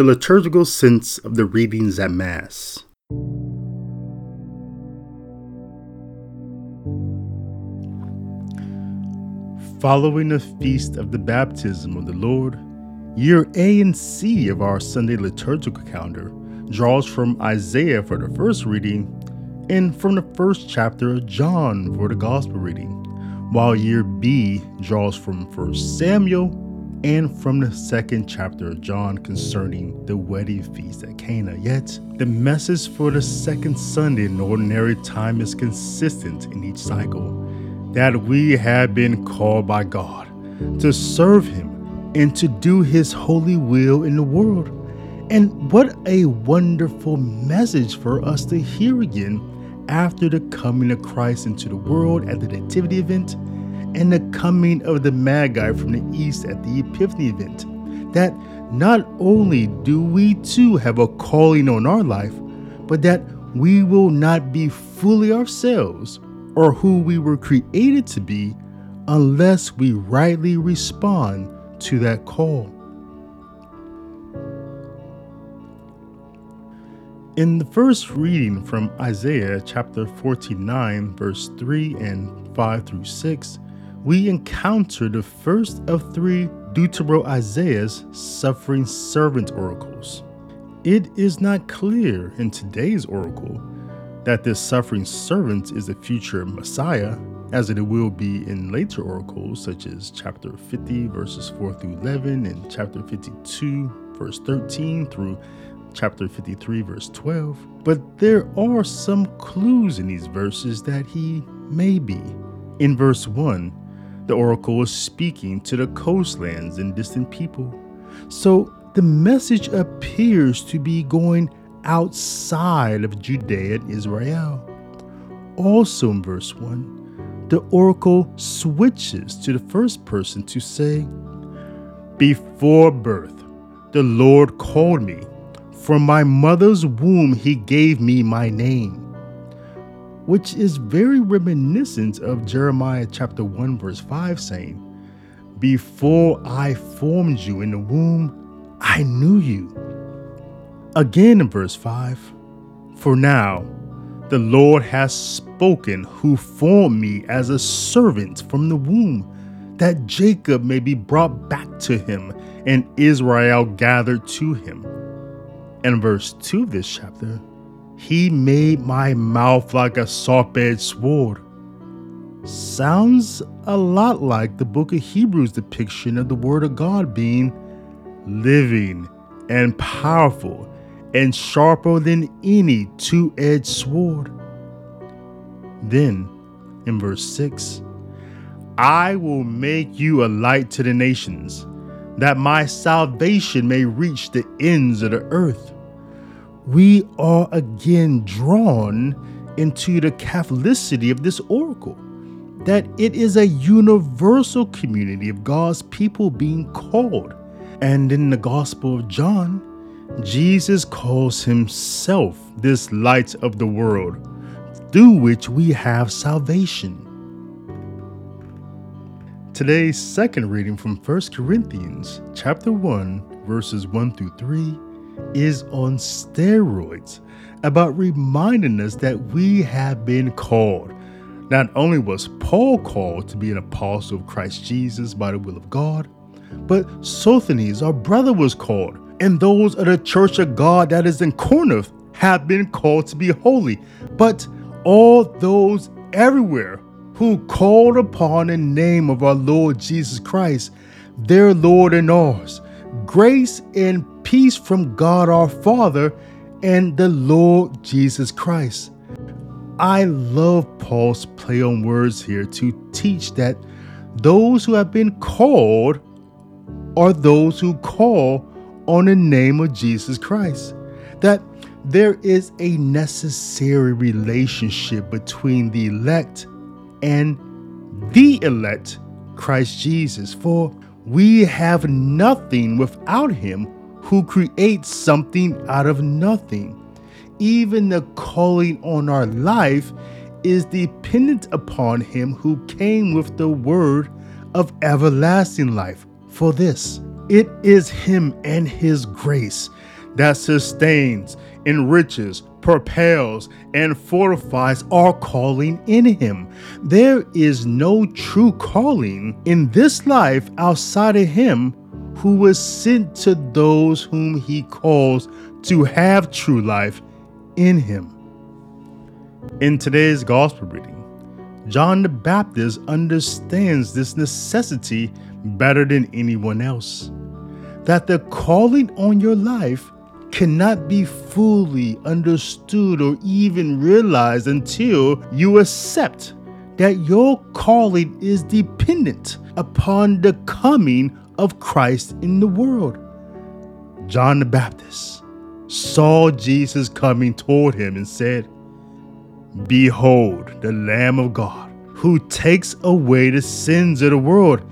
The liturgical sense of the readings at Mass. Following the feast of the baptism of the Lord, year A and C of our Sunday liturgical calendar draws from Isaiah for the first reading and from the first chapter of John for the gospel reading, while year B draws from 1 Samuel and from the second chapter of John concerning the wedding feast at Cana. Yet, the message for the second Sunday in ordinary time is consistent in each cycle that we have been called by God to serve Him and to do His holy will in the world. And what a wonderful message for us to hear again after the coming of Christ into the world at the Nativity event and the coming of the Magi from the east at the Epiphany event. That not only do we too have a calling on our life, but that we will not be fully ourselves or who we were created to be unless we rightly respond to that call. In the first reading from Isaiah chapter 49, verse 3 and 5 through 6, we encounter the first of three Deutero Isaiah's suffering servant oracles. It is not clear in today's oracle that this suffering servant is a future Messiah, as it will be in later oracles, such as chapter 50, verses 4 through 11, and chapter 52, verse 13 through chapter 53, verse 12. But there are some clues in these verses that he may be. In verse 1, the oracle is speaking to the coastlands and distant people. So the message appears to be going outside of Judea and Israel. Also in verse 1, the oracle switches to the first person to say, Before birth, the Lord called me. From my mother's womb, he gave me my name which is very reminiscent of Jeremiah chapter 1 verse 5 saying, "Before I formed you in the womb, I knew you." Again in verse 5, "For now the Lord has spoken who formed me as a servant from the womb, that Jacob may be brought back to him and Israel gathered to him." And verse 2 of this chapter, he made my mouth like a edged sword. Sounds a lot like the book of Hebrews depiction of the Word of God being living and powerful and sharper than any two edged sword. Then, in verse 6, I will make you a light to the nations, that my salvation may reach the ends of the earth we are again drawn into the Catholicity of this oracle that it is a universal community of God's people being called. And in the Gospel of John, Jesus calls himself this light of the world through which we have salvation. Today's second reading from 1 Corinthians chapter 1 verses 1 through 3 is on steroids about reminding us that we have been called. Not only was Paul called to be an apostle of Christ Jesus by the will of God, but Sosthenes, our brother, was called, and those of the church of God that is in Corinth have been called to be holy. But all those everywhere who called upon the name of our Lord Jesus Christ, their Lord and ours, grace and peace from God our Father and the Lord Jesus Christ. I love Paul's play on words here to teach that those who have been called are those who call on the name of Jesus Christ. That there is a necessary relationship between the elect and the elect, Christ Jesus. For we have nothing without him who creates something out of nothing. Even the calling on our life is dependent upon him who came with the word of everlasting life. For this, it is him and his grace that sustains, enriches, propels, and fortifies our calling in Him. There is no true calling in this life outside of Him who was sent to those whom He calls to have true life in Him. In today's Gospel reading, John the Baptist understands this necessity better than anyone else. That the calling on your life cannot be fully understood or even realized until you accept that your calling is dependent upon the coming of Christ in the world. John the Baptist saw Jesus coming toward him and said, Behold, the Lamb of God, who takes away the sins of the world.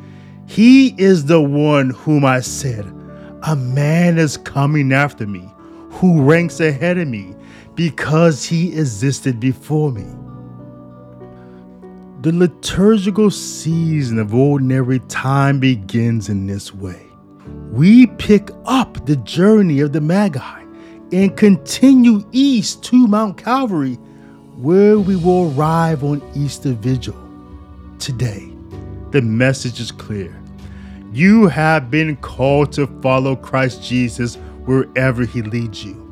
He is the one whom I said, A man is coming after me, who ranks ahead of me, because he existed before me. The liturgical season of ordinary time begins in this way. We pick up the journey of the Magi and continue east to Mount Calvary where we will arrive on Easter Vigil. Today, the message is clear. You have been called to follow Christ Jesus wherever he leads you.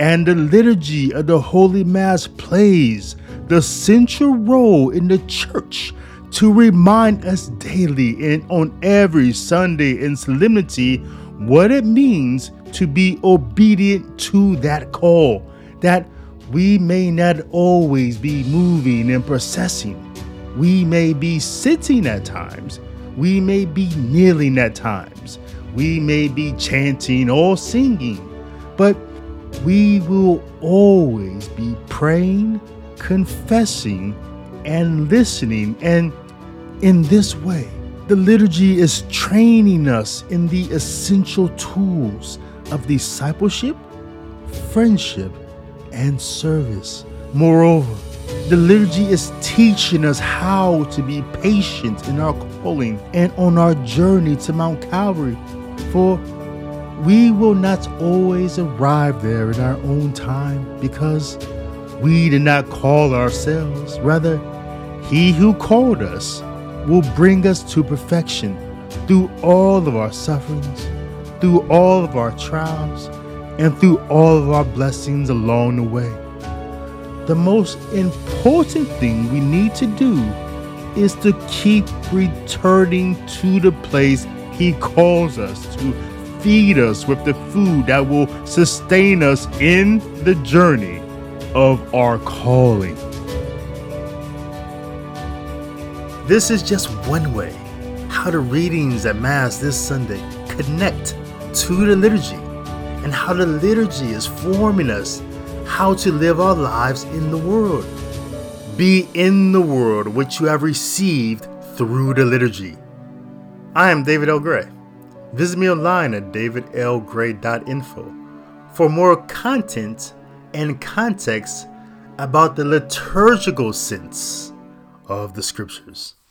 And the liturgy of the Holy Mass plays the central role in the church to remind us daily and on every Sunday in solemnity what it means to be obedient to that call, that we may not always be moving and processing. We may be sitting at times. We may be kneeling at times. We may be chanting or singing. But we will always be praying, confessing, and listening. And in this way, the liturgy is training us in the essential tools of discipleship, friendship, and service. Moreover, the liturgy is teaching us how to be patient in our and on our journey to Mount Calvary. For we will not always arrive there in our own time because we did not call ourselves. Rather, He who called us will bring us to perfection through all of our sufferings, through all of our trials and through all of our blessings along the way. The most important thing we need to do is to keep returning to the place He calls us to feed us with the food that will sustain us in the journey of our calling. This is just one way how the readings at Mass this Sunday connect to the liturgy and how the liturgy is forming us how to live our lives in the world. Be in the world which you have received through the liturgy. I am David L. Gray. Visit me online at davidlgray.info for more content and context about the liturgical sense of the scriptures.